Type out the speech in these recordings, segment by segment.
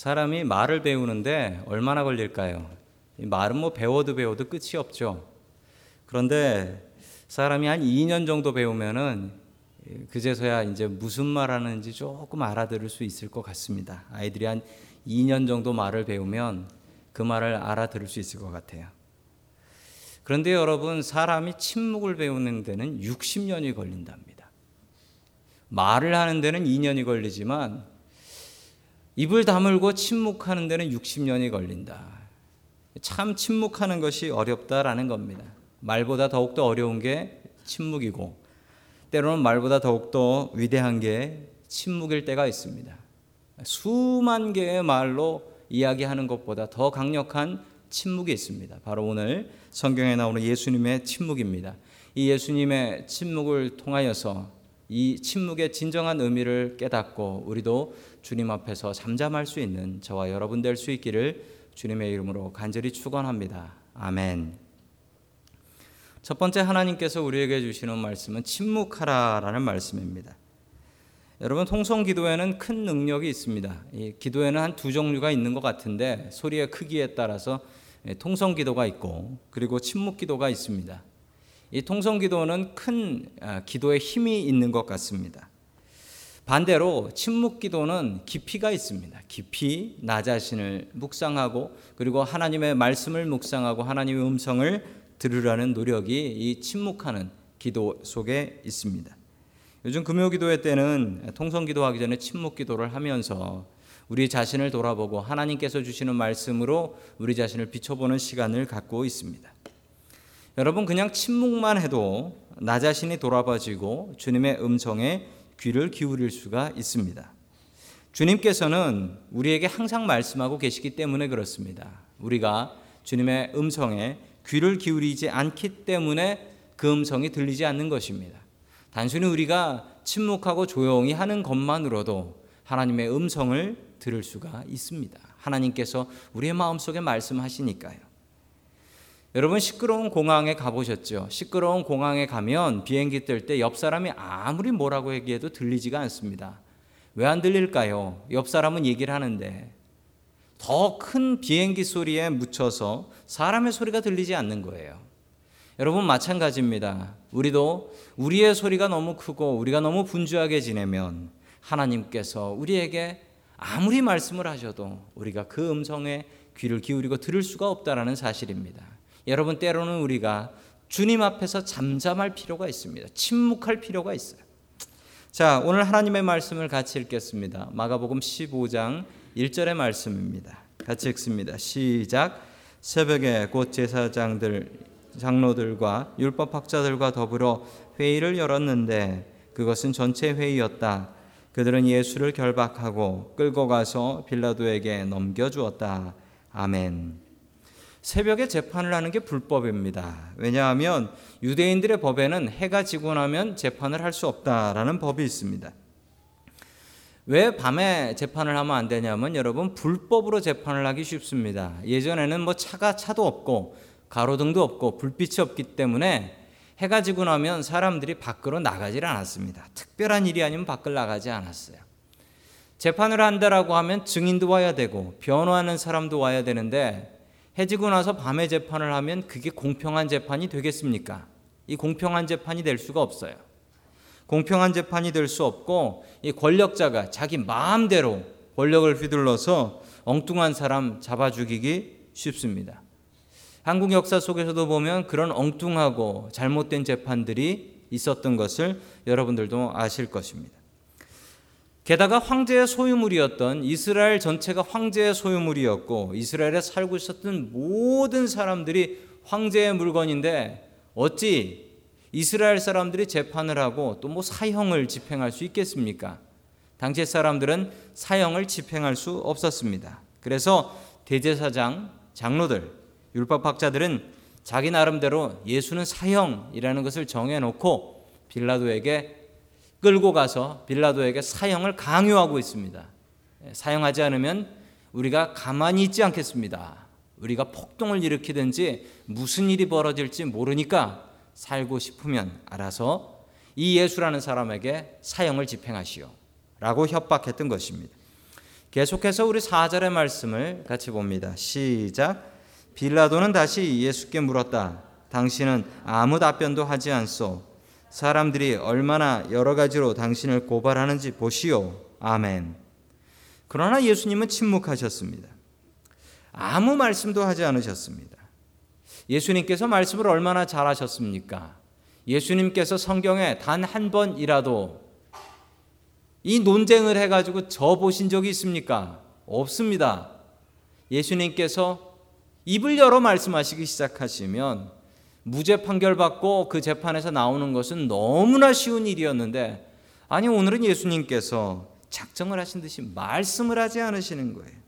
사람이 말을 배우는데 얼마나 걸릴까요? 말은 뭐 배워도 배워도 끝이 없죠. 그런데 사람이 한 2년 정도 배우면은 그제서야 이제 무슨 말 하는지 조금 알아들을 수 있을 것 같습니다. 아이들이 한 2년 정도 말을 배우면 그 말을 알아들을 수 있을 것 같아요. 그런데 여러분, 사람이 침묵을 배우는 데는 60년이 걸린답니다. 말을 하는 데는 2년이 걸리지만 입을 다물고 침묵하는 데는 60년이 걸린다. 참 침묵하는 것이 어렵다라는 겁니다. 말보다 더욱더 어려운 게 침묵이고 때로는 말보다 더욱더 위대한 게 침묵일 때가 있습니다. 수만 개의 말로 이야기하는 것보다 더 강력한 침묵이 있습니다. 바로 오늘 성경에 나오는 예수님의 침묵입니다. 이 예수님의 침묵을 통하여서 이 침묵의 진정한 의미를 깨닫고 우리도 주님 앞에서 잠잠할 수 있는 저와 여러분 될 수 있기를 주님의 이름으로 간절히 축원합니다. 아멘. 첫 번째 하나님께서 우리에게 주시는 말씀은 침묵하라라는 말씀입니다. 여러분 통성 기도에는 큰 능력이 있습니다. 이 기도에는 한 두 종류가 있는 것 같은데 소리의 크기에 따라서 통성 기도가 있고 그리고 침묵 기도가 있습니다. 이 통성 기도는 큰 아, 기도의 힘이 있는 것 같습니다. 반대로 침묵 기도는 깊이가 있습니다. 깊이 나 자신을 묵상하고 그리고 하나님의 말씀을 묵상하고 하나님의 음성을 들으라는 노력이 이 침묵하는 기도 속에 있습니다. 요즘 금요 기도회 때는 통성 기도하기 전에 침묵 기도를 하면서 우리 자신을 돌아보고 하나님께서 주시는 말씀으로 우리 자신을 비춰보는 시간을 갖고 있습니다. 여러분 그냥 침묵만 해도 나 자신이 돌아봐지고 주님의 음성에 귀를 기울일 수가 있습니다. 주님께서는 우리에게 항상 말씀하고 계시기 때문에 그렇습니다. 우리가 주님의 음성에 귀를 기울이지 않기 때문에 그 음성이 들리지 않는 것입니다. 단순히 우리가 침묵하고 조용히 하는 것만으로도 하나님의 음성을 들을 수가 있습니다. 하나님께서 우리의 마음속에 말씀하시니까요. 여러분 시끄러운 공항에 가보셨죠? 시끄러운 공항에 가면 비행기 뜰 때 옆 사람이 아무리 뭐라고 얘기해도 들리지가 않습니다. 왜 안 들릴까요? 옆 사람은 얘기를 하는데 더 큰 비행기 소리에 묻혀서 사람의 소리가 들리지 않는 거예요. 여러분 마찬가지입니다. 우리도 우리의 소리가 너무 크고 우리가 너무 분주하게 지내면 하나님께서 우리에게 아무리 말씀을 하셔도 우리가 그 음성에 귀를 기울이고 들을 수가 없다라는 사실입니다. 여러분 때로는 우리가 주님 앞에서 잠잠할 필요가 있습니다. 침묵할 필요가 있어요. 자, 오늘 하나님의 말씀을 같이 읽겠습니다. 마가복음 15장 1절의 말씀입니다. 같이 읽습니다. 시작. 새벽에 곧 제사장들 장로들과 율법 학자들과 더불어 회의를 열었는데 그것은 전체 회의였다. 그들은 예수를 결박하고 끌고 가서 빌라도에게 넘겨 주었다. 아멘. 새벽에 재판을 하는 게 불법입니다. 왜냐하면 유대인들의 법에는 해가 지고 나면 재판을 할 수 없다라는 법이 있습니다. 왜 밤에 재판을 하면 안 되냐면 여러분 불법으로 재판을 하기 쉽습니다. 예전에는 뭐 차가 차도 없고 가로등도 없고 불빛이 없기 때문에 해가 지고 나면 사람들이 밖으로 나가질 않았습니다. 특별한 일이 아니면 밖을 나가지 않았어요. 재판을 한다라고 하면 증인도 와야 되고 변호하는 사람도 와야 되는데 해지고 나서 밤에 재판을 하면 그게 공평한 재판이 되겠습니까? 이 공평한 재판이 될 수가 없어요. 공평한 재판이 될 수 없고 이 권력자가 자기 마음대로 권력을 휘둘러서 엉뚱한 사람 잡아 죽이기 쉽습니다. 한국 역사 속에서도 보면 그런 엉뚱하고 잘못된 재판들이 있었던 것을 여러분들도 아실 것입니다. 게다가 황제의 소유물이었던 이스라엘 전체가 황제의 소유물이었고 이스라엘에 살고 있었던 모든 사람들이 황제의 물건인데 어찌 이스라엘 사람들이 재판을 하고 또 뭐 사형을 집행할 수 있겠습니까? 당시 사람들은 사형을 집행할 수 없었습니다. 그래서 대제사장, 장로들, 율법학자들은 자기 나름대로 예수는 사형이라는 것을 정해놓고 빌라도에게 끌고 가서 빌라도에게 사형을 강요하고 있습니다. 예, 사형하지 않으면 우리가 가만히 있지 않겠습니다. 우리가 폭동을 일으키든지 무슨 일이 벌어질지 모르니까 살고 싶으면 알아서 이 예수라는 사람에게 사형을 집행하시오. 라고 협박했던 것입니다. 계속해서 우리 4절의 말씀을 같이 봅니다. 시작. 빌라도는 다시 예수께 물었다. 당신은 아무 답변도 하지 않소. 사람들이 얼마나 여러 가지로 당신을 고발하는지 보시오. 아멘. 그러나 예수님은 침묵하셨습니다. 아무 말씀도 하지 않으셨습니다. 예수님께서 말씀을 얼마나 잘하셨습니까? 예수님께서 성경에 단 한 번이라도 이 논쟁을 해가지고 저 보신 적이 있습니까? 없습니다. 예수님께서 입을 열어 말씀하시기 시작하시면 무죄 판결 받고 그 재판에서 나오는 것은 너무나 쉬운 일이었는데 아니 오늘은 예수님께서 작정을 하신 듯이 말씀을 하지 않으시는 거예요.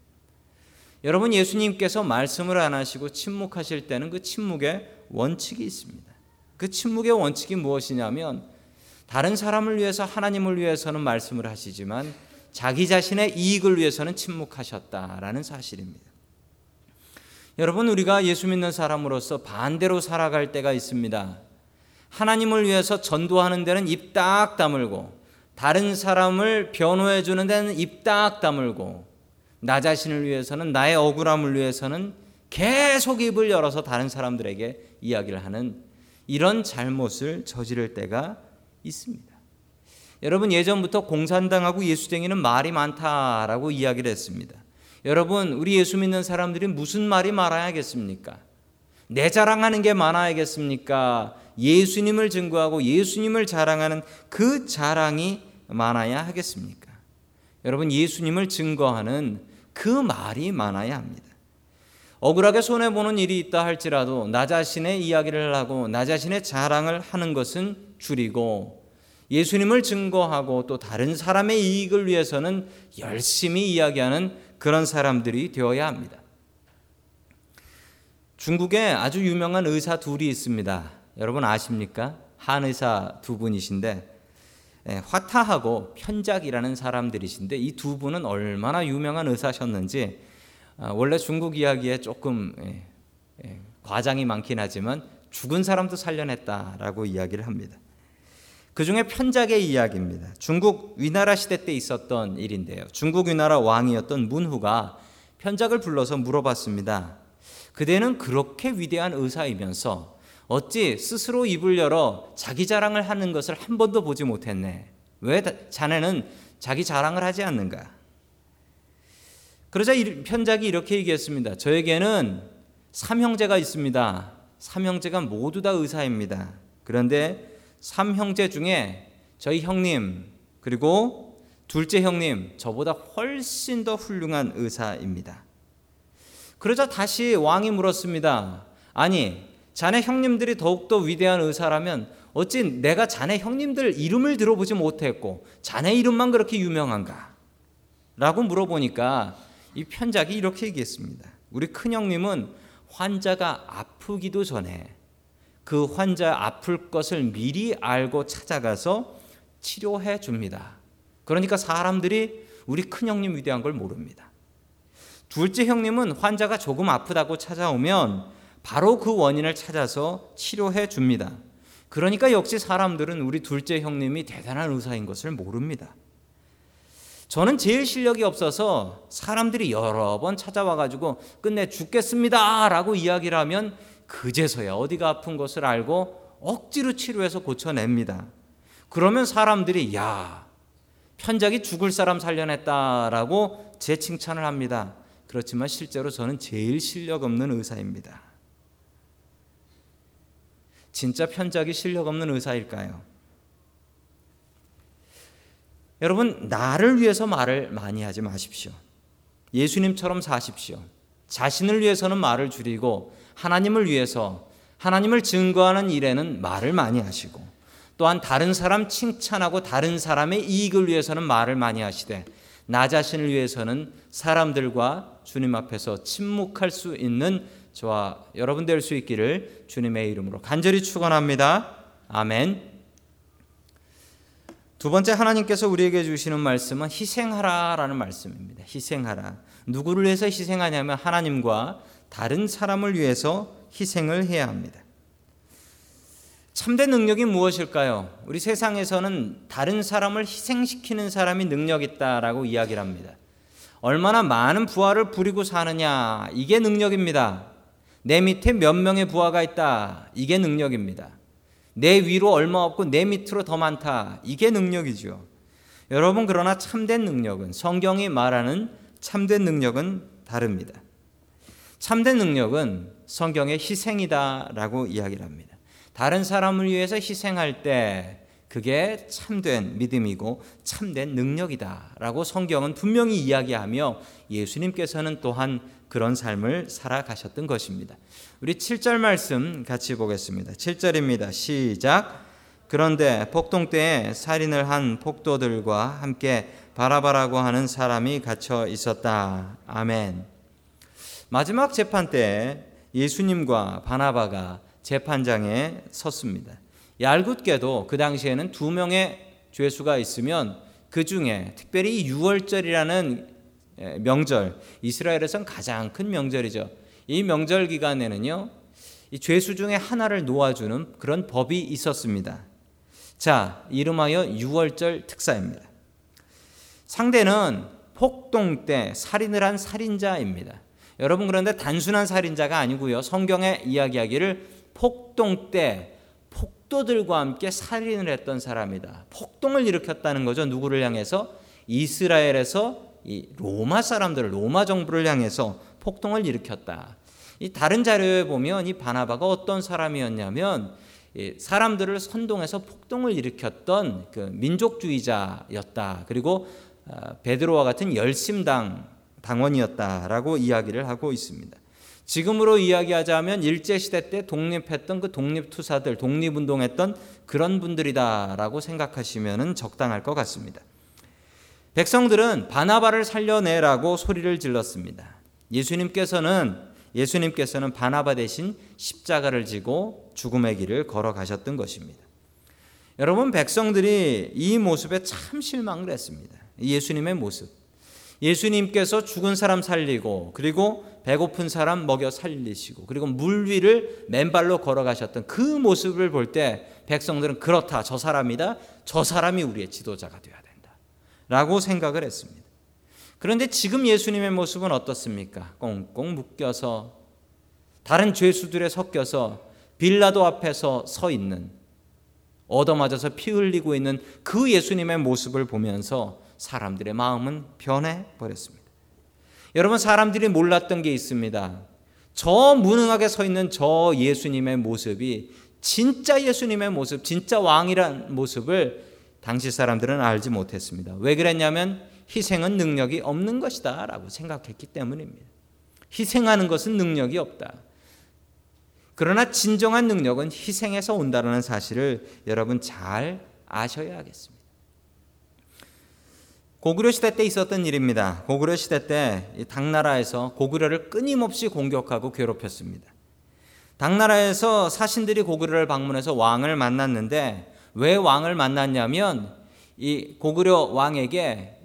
여러분 예수님께서 말씀을 안 하시고 침묵하실 때는 그 침묵의 원칙이 있습니다. 그 침묵의 원칙이 무엇이냐면 다른 사람을 위해서 하나님을 위해서는 말씀을 하시지만 자기 자신의 이익을 위해서는 침묵하셨다라는 사실입니다. 여러분 우리가 예수 믿는 사람으로서 반대로 살아갈 때가 있습니다. 하나님을 위해서 전도하는 데는 입 딱 다물고 다른 사람을 변호해 주는 데는 입 딱 다물고 나 자신을 위해서는 나의 억울함을 위해서는 계속 입을 열어서 다른 사람들에게 이야기를 하는 이런 잘못을 저지를 때가 있습니다. 여러분 예전부터 공산당하고 예수쟁이는 말이 많다라고 이야기를 했습니다. 여러분, 우리 예수 믿는 사람들이 무슨 말이 많아야겠습니까? 내 자랑하는 게 많아야겠습니까? 예수님을 증거하고 예수님을 자랑하는 그 자랑이 많아야 하겠습니까? 여러분, 예수님을 증거하는 그 말이 많아야 합니다. 억울하게 손해보는 일이 있다 할지라도 나 자신의 이야기를 하고 나 자신의 자랑을 하는 것은 줄이고 예수님을 증거하고 또 다른 사람의 이익을 위해서는 열심히 이야기하는 그런 사람들이 되어야 합니다. 중국에 아주 유명한 의사 둘이 있습니다. 여러분 아십니까? 한 의사 두 분이신데 예, 화타하고 편작이라는 사람들이신데 이 두 분은 얼마나 유명한 의사셨는지 아, 원래 중국 이야기에 조금 예, 예, 과장이 많긴 하지만 죽은 사람도 살려냈다라고 이야기를 합니다. 그 중에 편작의 이야기입니다. 중국 위나라 시대 때 있었던 일인데요. 중국 위나라 왕이었던 문후가 편작을 불러서 물어봤습니다. 그대는 그렇게 위대한 의사이면서 어찌 스스로 입을 열어 자기 자랑을 하는 것을 한 번도 보지 못했네. 왜 자네는 자기 자랑을 하지 않는가? 그러자 편작이 이렇게 얘기했습니다. 저에게는 삼형제가 있습니다. 삼형제가 모두 다 의사입니다. 그런데 삼형제 중에 저희 형님 그리고 둘째 형님 저보다 훨씬 더 훌륭한 의사입니다. 그러자 다시 왕이 물었습니다. 아니 자네 형님들이 더욱더 위대한 의사라면 어찌 내가 자네 형님들 이름을 들어보지 못했고 자네 이름만 그렇게 유명한가? 라고 물어보니까 이 편작이 이렇게 얘기했습니다. 우리 큰형님은 환자가 아프기도 전에 그 환자 아플 것을 미리 알고 찾아가서 치료해 줍니다. 그러니까 사람들이 우리 큰 형님 위대한 걸 모릅니다. 둘째 형님은 환자가 조금 아프다고 찾아오면 바로 그 원인을 찾아서 치료해 줍니다. 그러니까 역시 사람들은 우리 둘째 형님이 대단한 의사인 것을 모릅니다. 저는 제일 실력이 없어서 사람들이 여러 번 찾아와 가지고 끝내 죽겠습니다라고 이야기를 하면 그제서야 어디가 아픈 것을 알고 억지로 치료해서 고쳐냅니다. 그러면 사람들이 야 편작이 죽을 사람 살려냈다라고 제 칭찬을 합니다. 그렇지만 실제로 저는 제일 실력 없는 의사입니다. 진짜 편작이 실력 없는 의사일까요? 여러분, 나를 위해서 말을 많이 하지 마십시오. 예수님처럼 사십시오. 자신을 위해서는 말을 줄이고 하나님을 위해서 하나님을 증거하는 일에는 말을 많이 하시고 또한 다른 사람 칭찬하고 다른 사람의 이익을 위해서는 말을 많이 하시되 나 자신을 위해서는 사람들과 주님 앞에서 침묵할 수 있는 저와 여러분 될 수 있기를 주님의 이름으로 간절히 축원합니다. 아멘. 두 번째 하나님께서 우리에게 주시는 말씀은 희생하라라는 말씀입니다. 희생하라. 누구를 위해서 희생하냐면 하나님과 다른 사람을 위해서 희생을 해야 합니다. 참된 능력이 무엇일까요? 우리 세상에서는 다른 사람을 희생시키는 사람이 능력 있다라고 이야기를 합니다. 얼마나 많은 부하를 부리고 사느냐. 이게 능력입니다. 내 밑에 몇 명의 부하가 있다. 이게 능력입니다. 내 위로 얼마 없고 내 밑으로 더 많다. 이게 능력이죠. 여러분, 그러나 참된 능력은, 성경이 말하는 참된 능력은 다릅니다. 참된 능력은 성경의 희생이다라고 이야기를 합니다. 다른 사람을 위해서 희생할 때 그게 참된 믿음이고 참된 능력이다라고 성경은 분명히 이야기하며 예수님께서는 또한 그런 삶을 살아가셨던 것입니다. 우리 7절 말씀 같이 보겠습니다. 7절입니다. 시작. 그런데 폭동 때에 살인을 한 폭도들과 함께 바라바라고 하는 사람이 갇혀 있었다. 아멘. 마지막 재판 때 예수님과 바나바가 재판장에 섰습니다. 얄궂게도 그 당시에는 두 명의 죄수가 있으면 그 중에 특별히 6월절이라는 명절, 이스라엘에선 가장 큰 명절이죠. 이 명절 기간에는요, 이 죄수 중에 하나를 놓아주는 그런 법이 있었습니다. 자, 이름하여 6월절 특사입니다. 상대는 폭동 때 살인을 한 살인자입니다. 여러분 그런데 단순한 살인자가 아니고요. 성경에 이야기하기를 폭동 때 폭도들과 함께 살인을 했던 사람이다. 폭동을 일으켰다는 거죠. 누구를 향해서 이스라엘에서 이 로마 사람들을 로마 정부를 향해서 폭동을 일으켰다. 이 다른 자료에 보면 이 바나바가 어떤 사람이었냐면 사람들을 선동해서 폭동을 일으켰던 그 민족주의자였다. 그리고 아, 베드로와 같은 열심당 당원이었다라고 이야기를 하고 있습니다. 지금으로 이야기하자면 일제 시대 때 독립했던 그 독립투사들, 독립운동했던 그런 분들이다라고 생각하시면 적당할 것 같습니다. 백성들은 바나바를 살려내라고 소리를 질렀습니다. 예수님께서는 예수님께서는 바나바 대신 십자가를 지고 죽음의 길을 걸어가셨던 것입니다. 여러분 백성들이 이 모습에 참 실망을 했습니다. 예수님의 모습. 예수님께서 죽은 사람 살리고 그리고 배고픈 사람 먹여 살리시고 그리고 물 위를 맨발로 걸어가셨던 그 모습을 볼 때 백성들은 그렇다 저 사람이다 저 사람이 우리의 지도자가 되어야 된다 라고 생각을 했습니다. 그런데 지금 예수님의 모습은 어떻습니까? 꽁꽁 묶여서 다른 죄수들에 섞여서 빌라도 앞에서 서 있는 얻어맞아서 피 흘리고 있는 그 예수님의 모습을 보면서 사람들의 마음은 변해 버렸습니다. 여러분 사람들이 몰랐던 게 있습니다. 저 무능하게 서 있는 저 예수님의 모습이 진짜 예수님의 모습, 진짜 왕이란 모습을 당시 사람들은 알지 못했습니다. 왜 그랬냐면 희생은 능력이 없는 것이다 라고 생각했기 때문입니다. 희생하는 것은 능력이 없다. 그러나 진정한 능력은 희생에서 온다는 사실을 여러분 잘 아셔야 하겠습니다. 고구려 시대 때 있었던 일입니다. 고구려 시대 때 당나라에서 고구려를 끊임없이 공격하고 괴롭혔습니다. 당나라에서 사신들이 고구려를 방문해서 왕을 만났는데 왜 왕을 만났냐면 이 고구려 왕에게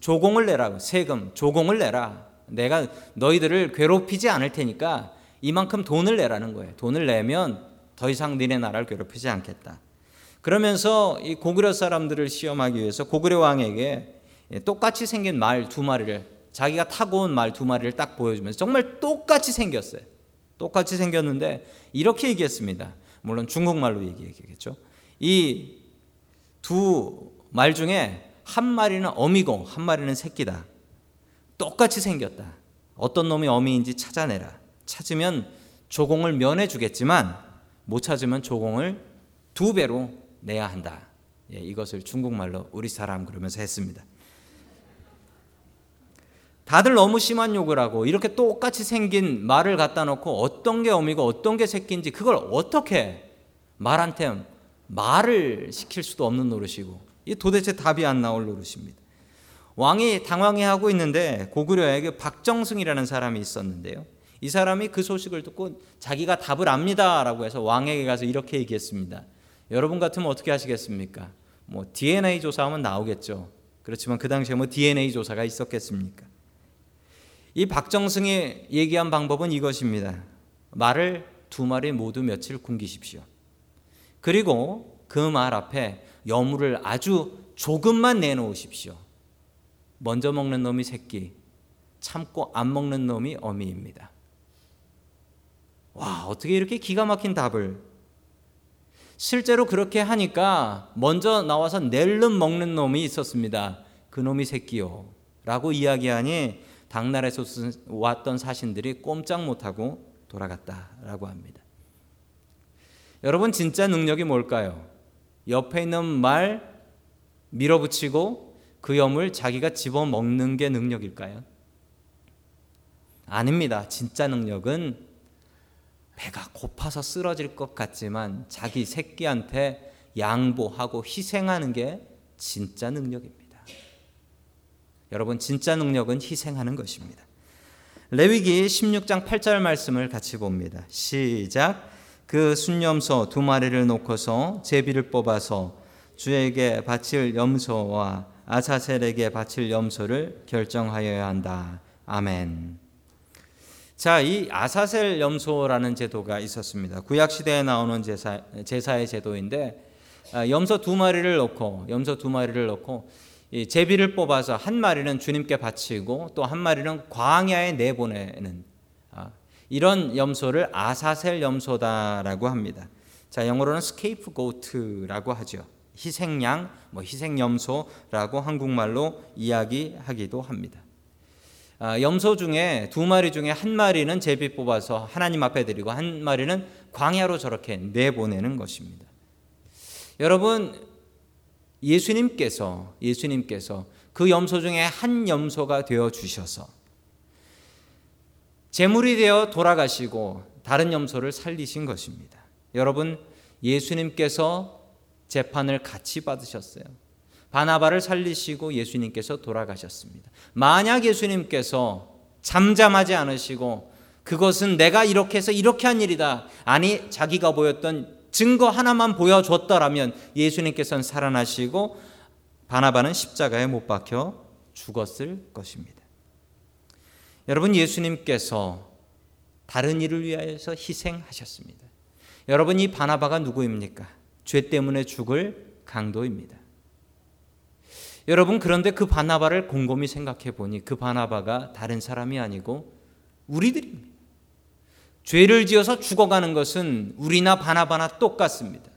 조공을 내라고 세금 조공을 내라. 내가 너희들을 괴롭히지 않을 테니까 이만큼 돈을 내라는 거예요. 돈을 내면 더 이상 니네 나라를 괴롭히지 않겠다. 그러면서 이 고구려 사람들을 시험하기 위해서 고구려 왕에게 예, 똑같이 생긴 말 두 마리를 자기가 타고 온 말 두 마리를 딱 보여주면서 정말 똑같이 생겼어요. 똑같이 생겼는데 이렇게 얘기했습니다. 물론 중국말로 얘기했겠죠. 이 두 말 중에 한 마리는 어미고 한 마리는 새끼다. 똑같이 생겼다. 어떤 놈이 어미인지 찾아내라. 찾으면 조공을 면해 주겠지만 못 찾으면 조공을 두 배로 내야 한다. 예, 이것을 중국말로 우리 사람 그러면서 했습니다. 다들 너무 심한 욕을 하고 이렇게 똑같이 생긴 말을 갖다 놓고 어떤 게 어미고 어떤 게 새끼인지 그걸 어떻게 말한테 말을 시킬 수도 없는 노릇이고 이 도대체 답이 안 나올 노릇입니다. 왕이 당황해하고 있는데 고구려에 박정승이라는 사람이 있었는데요. 이 사람이 그 소식을 듣고 자기가 답을 압니다라고 해서 왕에게 가서 이렇게 얘기했습니다. 여러분 같으면 어떻게 하시겠습니까? 뭐 DNA 조사하면 나오겠죠. 그렇지만 그 당시에 뭐 DNA 조사가 있었겠습니까? 이 박정승이 얘기한 방법은 이것입니다. 말을 두 마리 모두 며칠 굶기십시오. 그리고 그 말 앞에 여물을 아주 조금만 내놓으십시오. 먼저 먹는 놈이 새끼, 참고 안 먹는 놈이 어미입니다. 와, 어떻게 이렇게 기가 막힌 답을. 실제로 그렇게 하니까 먼저 나와서 낼름 먹는 놈이 있었습니다. 그 놈이 새끼요. 라고 이야기하니 당나라에서 왔던 사신들이 꼼짝 못하고 돌아갔다라고 합니다. 여러분 진짜 능력이 뭘까요? 옆에 있는 말 밀어붙이고 그 염을 자기가 집어 먹는 게 능력일까요? 아닙니다. 진짜 능력은 배가 고파서 쓰러질 것 같지만 자기 새끼한테 양보하고 희생하는 게 진짜 능력입니다. 여러분 진짜 능력은 희생하는 것입니다. 레위기 16장 8절 말씀을 같이 봅니다. 시작. 그 순염소 두 마리를 놓고서 제비를 뽑아서 주에게 바칠 염소와 아사셀에게 바칠 염소를 결정하여야 한다. 아멘. 자, 이 아사셀 염소라는 제도가 있었습니다. 구약 시대에 나오는 제사 제사의 제도인데 아, 염소 두 마리를 넣고 염소 두 마리를 넣고 제비를 뽑아서 한 마리는 주님께 바치고 또 한 마리는 광야에 내보내는 아, 이런 염소를 아사셀 염소다라고 합니다. 자, 영어로는 scapegoat라고 하죠. 희생양, 뭐 희생염소라고 한국말로 이야기하기도 합니다. 아, 염소 중에 두 마리 중에 한 마리는 제비 뽑아서 하나님 앞에 드리고 한 마리는 광야로 저렇게 내보내는 것입니다. 여러분 예수님께서 예수님께서 그 염소 중에 한 염소가 되어 주셔서 제물이 되어 돌아가시고 다른 염소를 살리신 것입니다. 여러분 예수님께서 재판을 같이 받으셨어요. 바나바를 살리시고 예수님께서 돌아가셨습니다. 만약 예수님께서 잠잠하지 않으시고 그것은 내가 이렇게 해서 이렇게 한 일이다. 아니, 자기가 보였던 증거 하나만 보여줬더라면 예수님께서는 살아나시고 바나바는 십자가에 못 박혀 죽었을 것입니다. 여러분, 예수님께서 다른 일을 위하여서 희생하셨습니다. 여러분, 이 바나바가 누구입니까? 죄 때문에 죽을 강도입니다. 여러분 그런데 그 바나바를 곰곰이 생각해 보니 그 바나바가 다른 사람이 아니고 우리들입니다. 죄를 지어서 죽어가는 것은 우리나 바나바나 똑같습니다.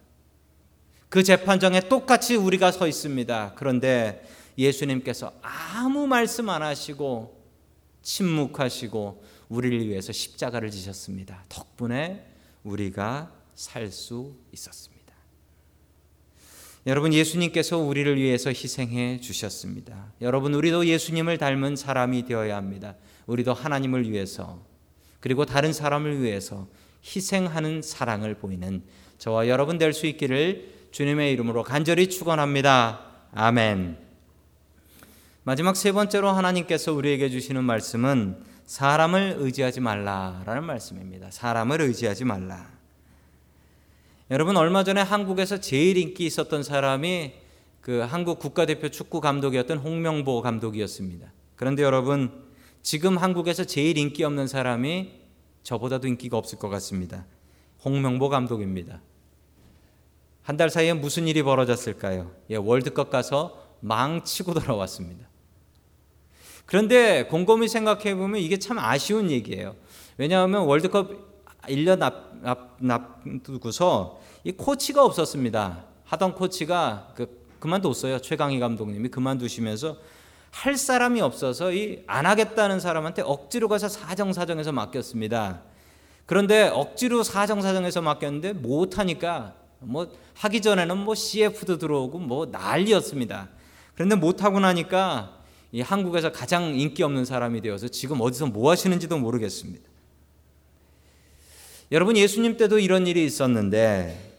그 재판정에 똑같이 우리가 서 있습니다. 그런데 예수님께서 아무 말씀 안 하시고 침묵하시고 우리를 위해서 십자가를 지셨습니다. 덕분에 우리가 살 수 있었습니다. 여러분 예수님께서 우리를 위해서 희생해 주셨습니다. 여러분 우리도 예수님을 닮은 사람이 되어야 합니다. 우리도 하나님을 위해서 그리고 다른 사람을 위해서 희생하는 사랑을 보이는 저와 여러분 될 수 있기를 주님의 이름으로 간절히 축원합니다. 아멘. 마지막 세 번째로 하나님께서 우리에게 주시는 말씀은 사람을 의지하지 말라라는 말씀입니다. 사람을 의지하지 말라. 여러분 얼마 전에 한국에서 제일 인기 있었던 사람이 그 한국 국가대표 축구 감독이었던 홍명보 감독이었습니다. 그런데 여러분 지금 한국에서 제일 인기 없는 사람이 저보다도 인기가 없을 것 같습니다. 홍명보 감독입니다. 한 달 사이에 무슨 일이 벌어졌을까요? 예, 월드컵 가서 망치고 돌아왔습니다. 그런데 곰곰이 생각해 보면 이게 참 아쉬운 얘기예요. 왜냐하면 월드컵 1년 앞, 앞, 앞두고서 이 코치가 없었습니다. 하던 코치가 그, 그만뒀어요. 최강희 감독님이 그만두시면서 할 사람이 없어서 이 안 하겠다는 사람한테 억지로 가서 사정사정해서 맡겼습니다. 그런데 억지로 사정사정해서 맡겼는데 못 하니까 뭐 하기 전에는 뭐 CF도 들어오고 뭐 난리였습니다. 그런데 못 하고 나니까 이 한국에서 가장 인기 없는 사람이 되어서 지금 어디서 뭐 하시는지도 모르겠습니다. 여러분 예수님 때도 이런 일이 있었는데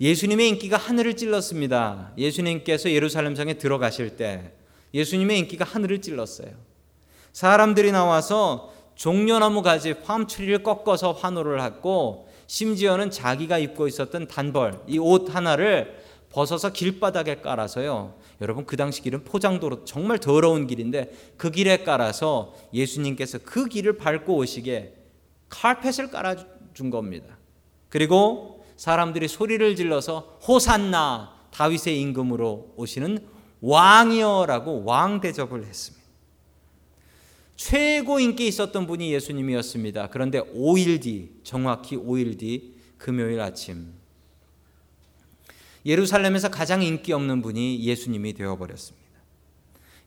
예수님의 인기가 하늘을 찔렀습니다. 예수님께서 예루살렘 성에 들어가실 때 예수님의 인기가 하늘을 찔렀어요. 사람들이 나와서 종려나무 가지 팜트리를 꺾어서 환호를 하고 심지어는 자기가 입고 있었던 단벌 이 옷 하나를 벗어서 길바닥에 깔아서요. 여러분 그 당시 길은 포장도로 정말 더러운 길인데 그 길에 깔아서 예수님께서 그 길을 밟고 오시게 칼펫을 깔아준 겁니다. 그리고 사람들이 소리를 질러서 호산나 다윗의 임금으로 오시는 왕이여라고 왕 대접을 했습니다. 최고 인기 있었던 분이 예수님이었습니다. 그런데 5일 뒤, 정확히 5일 뒤 금요일 아침 예루살렘에서 가장 인기 없는 분이 예수님이 되어 버렸습니다.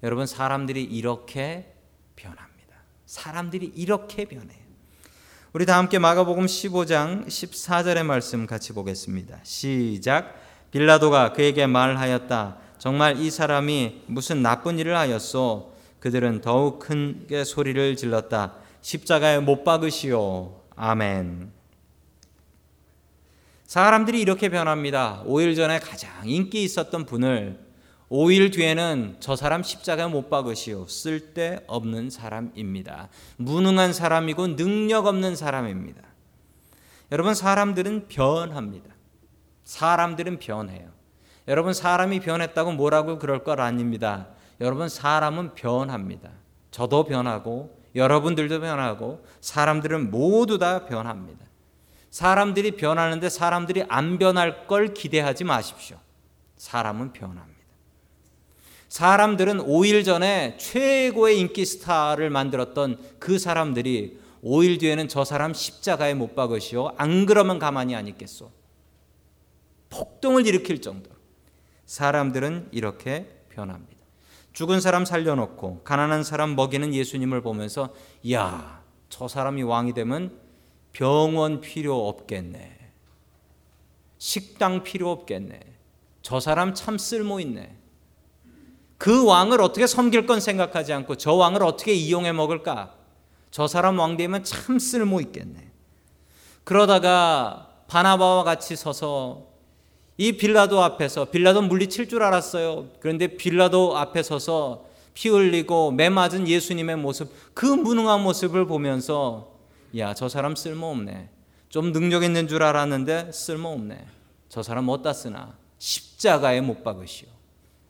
여러분 사람들이 이렇게 변합니다. 사람들이 이렇게 변해요. 우리 다 함께 마가복음 15장 14절의 말씀 같이 보겠습니다. 시작. 빌라도가 그에게 말하였다. 정말 이 사람이 무슨 나쁜 일을 하였소? 그들은 더욱 큰게 소리를 질렀다. 십자가에 못 박으시오. 아멘. 사람들이 이렇게 변합니다. 5일 전에 가장 인기 있었던 분을 5일 뒤에는 저 사람 십자가에 못 박으시오. 쓸데없는 사람입니다. 무능한 사람이고 능력 없는 사람입니다. 여러분, 사람들은 변합니다. 사람들은 변해요. 여러분, 사람이 변했다고 뭐라고 그럴 것 아닙니다. 여러분, 사람은 변합니다. 저도 변하고, 여러분들도 변하고, 사람들은 모두 다 변합니다. 사람들이 변하는데 사람들이 안 변할 걸 기대하지 마십시오. 사람은 변합니다. 사람들은 5일 전에 최고의 인기 스타를 만들었던 그 사람들이 5일 뒤에는 저 사람 십자가에 못 박으시오. 안 그러면 가만히 안 있겠소. 폭동을 일으킬 정도로 사람들은 이렇게 변합니다. 죽은 사람 살려놓고 가난한 사람 먹이는 예수님을 보면서 야, 저 사람이 왕이 되면 병원 필요 없겠네. 식당 필요 없겠네. 저 사람 참 쓸모 있네. 그 왕을 어떻게 섬길 건 생각하지 않고 저 왕을 어떻게 이용해 먹을까? 저 사람 왕 되면 참 쓸모 있겠네. 그러다가 바나바와 같이 서서 이 빌라도 앞에서 빌라도 물리칠 줄 알았어요. 그런데 빌라도 앞에 서서 피 흘리고 매 맞은 예수님의 모습, 그 무능한 모습을 보면서 야, 저 사람 쓸모없네. 좀 능력 있는 줄 알았는데 쓸모없네. 저 사람 어디다 쓰나? 십자가에 못 박으시오.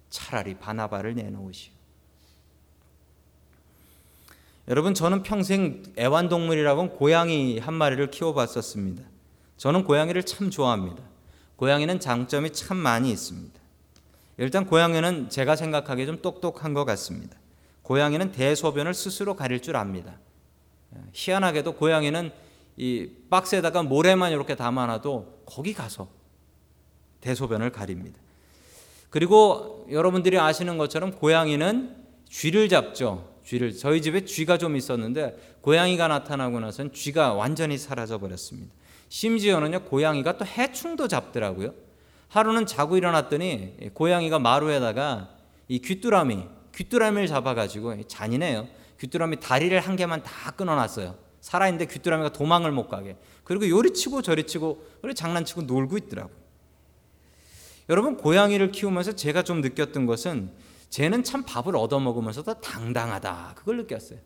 차라리 바나바를 내놓으시오. 여러분 저는 평생 애완동물이라고 고양이 한 마리를 키워봤었습니다. 저는 고양이를 참 좋아합니다. 고양이는 장점이 참 많이 있습니다. 일단 고양이는 제가 생각하기에 좀 똑똑한 것 같습니다. 고양이는 대소변을 스스로 가릴 줄 압니다. 희한하게도 고양이는 이 박스에다가 모래만 이렇게 담아놔도 거기 가서 대소변을 가립니다. 그리고 여러분들이 아시는 것처럼 고양이는 쥐를 잡죠. 쥐를 저희 집에 쥐가 좀 있었는데 고양이가 나타나고 나선 쥐가 완전히 사라져 버렸습니다. 심지어는요 고양이가 또 해충도 잡더라고요. 하루는 자고 일어났더니 고양이가 마루에다가 이 귀뚜라미 귀뚜라미를 잡아가지고 잔인해요. 귀뚜라미 다리를 한 개만 다 끊어놨어요. 살아있는데 귀뚜라미가 도망을 못 가게. 그리고 요리치고 저리치고 그리고 장난치고 놀고 있더라고요. 여러분 고양이를 키우면서 제가 좀 느꼈던 것은 쟤는 참 밥을 얻어먹으면서도 당당하다. 그걸 느꼈어요.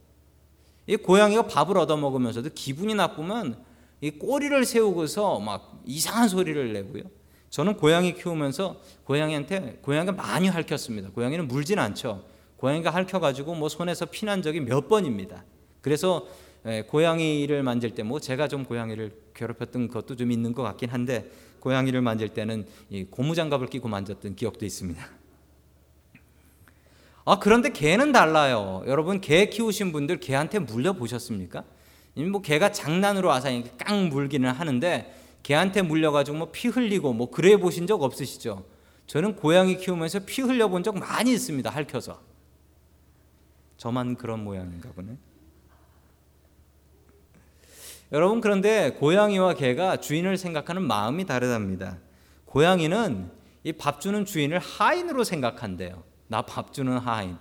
이 고양이가 밥을 얻어먹으면서도 기분이 나쁘면 이 꼬리를 세우고서 막 이상한 소리를 내고요. 저는 고양이 키우면서 고양이한테 고양이가 많이 핥혔습니다. 고양이는 물진 않죠. 고양이가 핥혀가지고 뭐 손에서 피난 적이 몇 번입니다. 그래서 예, 고양이를 만질 때 뭐 제가 좀 고양이를 괴롭혔던 것도 좀 있는 것 같긴 한데 고양이를 만질 때는 고무장갑을 끼고 만졌던 기억도 있습니다. 아 그런데 개는 달라요. 여러분 개 키우신 분들 개한테 물려 보셨습니까? 뭐 개가 장난으로 와서 깡 물기는 하는데 개한테 물려가지고 뭐 피 흘리고 뭐 그래 보신 적 없으시죠? 저는 고양이 키우면서 피 흘려 본 적 많이 있습니다. 핥혀서. 저만 그런 모양인가 보네. 여러분 그런데 고양이와 개가 주인을 생각하는 마음이 다르답니다. 고양이는 이 밥 주는 주인을 하인으로 생각한대요. 나 밥 주는 하인.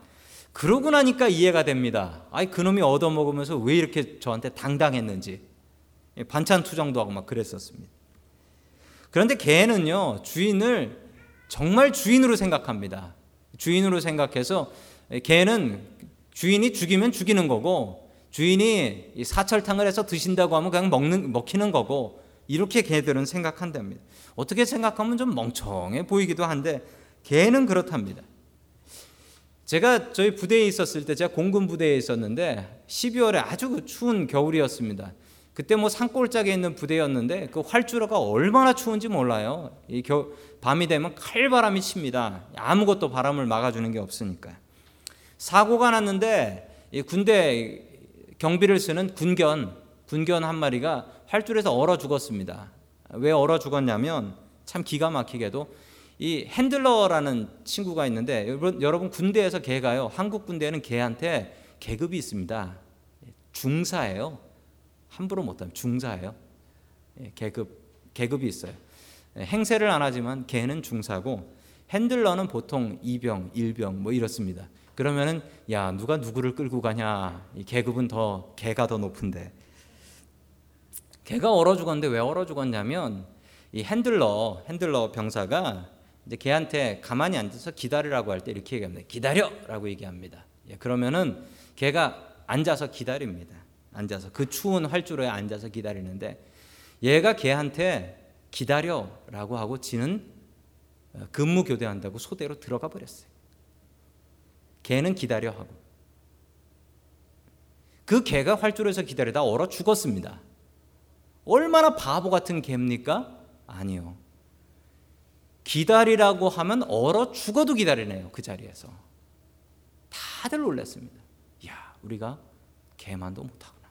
그러고 나니까 이해가 됩니다. 아이 그놈이 얻어 먹으면서 왜 이렇게 저한테 당당했는지 반찬 투정도 하고 막 그랬었습니다. 그런데 개는요 주인을 정말 주인으로 생각합니다. 주인으로 생각해서 개는 주인이 죽이면 죽이는 거고 주인이 사철탕을 해서 드신다고 하면 그냥 먹는 먹히는 거고 이렇게 개들은 생각한답니다. 어떻게 생각하면 좀 멍청해 보이기도 한데 개는 그렇답니다. 제가 저희 부대에 있었을 때 제가 공군 부대에 있었는데 12월에 아주 추운 겨울이었습니다. 그때 뭐 산골짜기에 있는 부대였는데 그 활주로가 얼마나 추운지 몰라요. 이 겨, 밤이 되면 칼바람이 칩니다. 아무것도 바람을 막아주는 게 없으니까. 사고가 났는데 이 군대 경비를 쓰는 군견 군견 한 마리가 활줄에서 얼어 죽었습니다. 왜 얼어 죽었냐면 참 기가 막히게도 이 핸들러라는 친구가 있는데 여러분, 여러분 군대에서 개가요. 한국 군대는 개한테 계급이 있습니다. 중사예요. 함부로 못하면 중사예요. 예, 계급 계급이 있어요. 예, 행세를 안 하지만 개는 중사고 핸들러는 보통 이병, 일병 뭐 이렇습니다. 그러면은 야 누가 누구를 끌고 가냐 이 계급은 더 개가 더 높은데 개가 얼어 죽었는데 왜 얼어 죽었냐면 이 핸들러 핸들러 병사가 이제 걔한테 가만히 앉아서 기다리라고 할 때 이렇게 얘기합니다. 기다려라고 얘기합니다. 예, 그러면은 걔가 앉아서 기다립니다. 앉아서 그 추운 활주로에 앉아서 기다리는데 얘가 걔한테 기다려라고 하고 지는 어, 근무 교대한다고 소대로 들어가 버렸어요. 개는 기다려 하고 그 개가 활주로에서 기다리다 얼어 죽었습니다. 얼마나 바보 같은 개입니까? 아니요. 기다리라고 하면 얼어 죽어도 기다리네요. 그 자리에서. 다들 놀랐습니다. 야, 우리가 개만도 못하구나.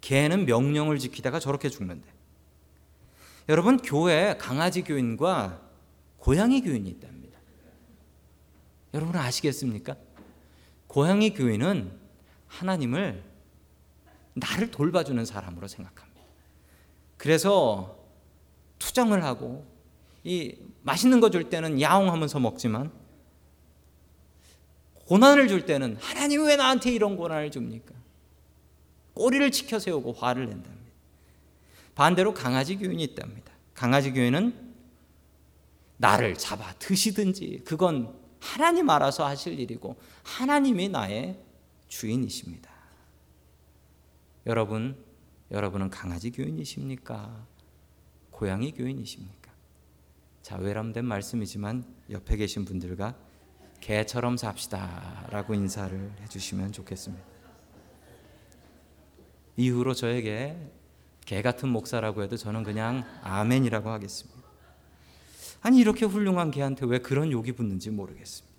개는 명령을 지키다가 저렇게 죽는데. 여러분, 교회 강아지 교인과 고양이 교인이 있답니다. 여러분 아시겠습니까? 고양이 교인은 하나님을 나를 돌봐주는 사람으로 생각합니다. 그래서 투정을 하고 이 맛있는 거 줄 때는 야옹하면서 먹지만 고난을 줄 때는 하나님 왜 나한테 이런 고난을 줍니까? 꼬리를 치켜 세우고 화를 낸답니다. 반대로 강아지 교인이 있답니다. 강아지 교인은 나를 잡아 드시든지 그건 하나님 알아서 하실 일이고 하나님이 나의 주인이십니다. 여러분, 여러분은 강아지 교인이십니까? 고양이 교인이십니까? 자, 외람된 말씀이지만 옆에 계신 분들과 개처럼 삽시다라고 인사를 해주시면 좋겠습니다. 이후로 저에게 개 같은 목사라고 해도 저는 그냥 아멘이라고 하겠습니다. 아니 이렇게 훌륭한 개한테 왜 그런 욕이 붙는지 모르겠습니다.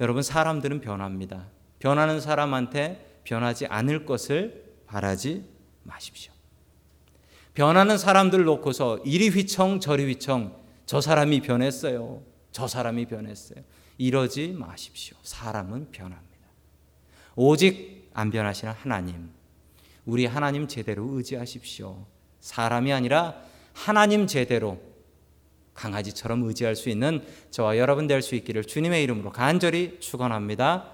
여러분 사람들은 변합니다. 변하는 사람한테 변하지 않을 것을 바라지 마십시오. 변하는 사람들 놓고서 이리 휘청 저리 휘청 저 사람이 변했어요. 저 사람이 변했어요. 이러지 마십시오. 사람은 변합니다. 오직 안 변하시는 하나님. 우리 하나님 제대로 의지하십시오. 사람이 아니라 하나님 제대로 강아지처럼 의지할 수 있는 저와 여러분 될 수 있기를 주님의 이름으로 간절히 축원합니다.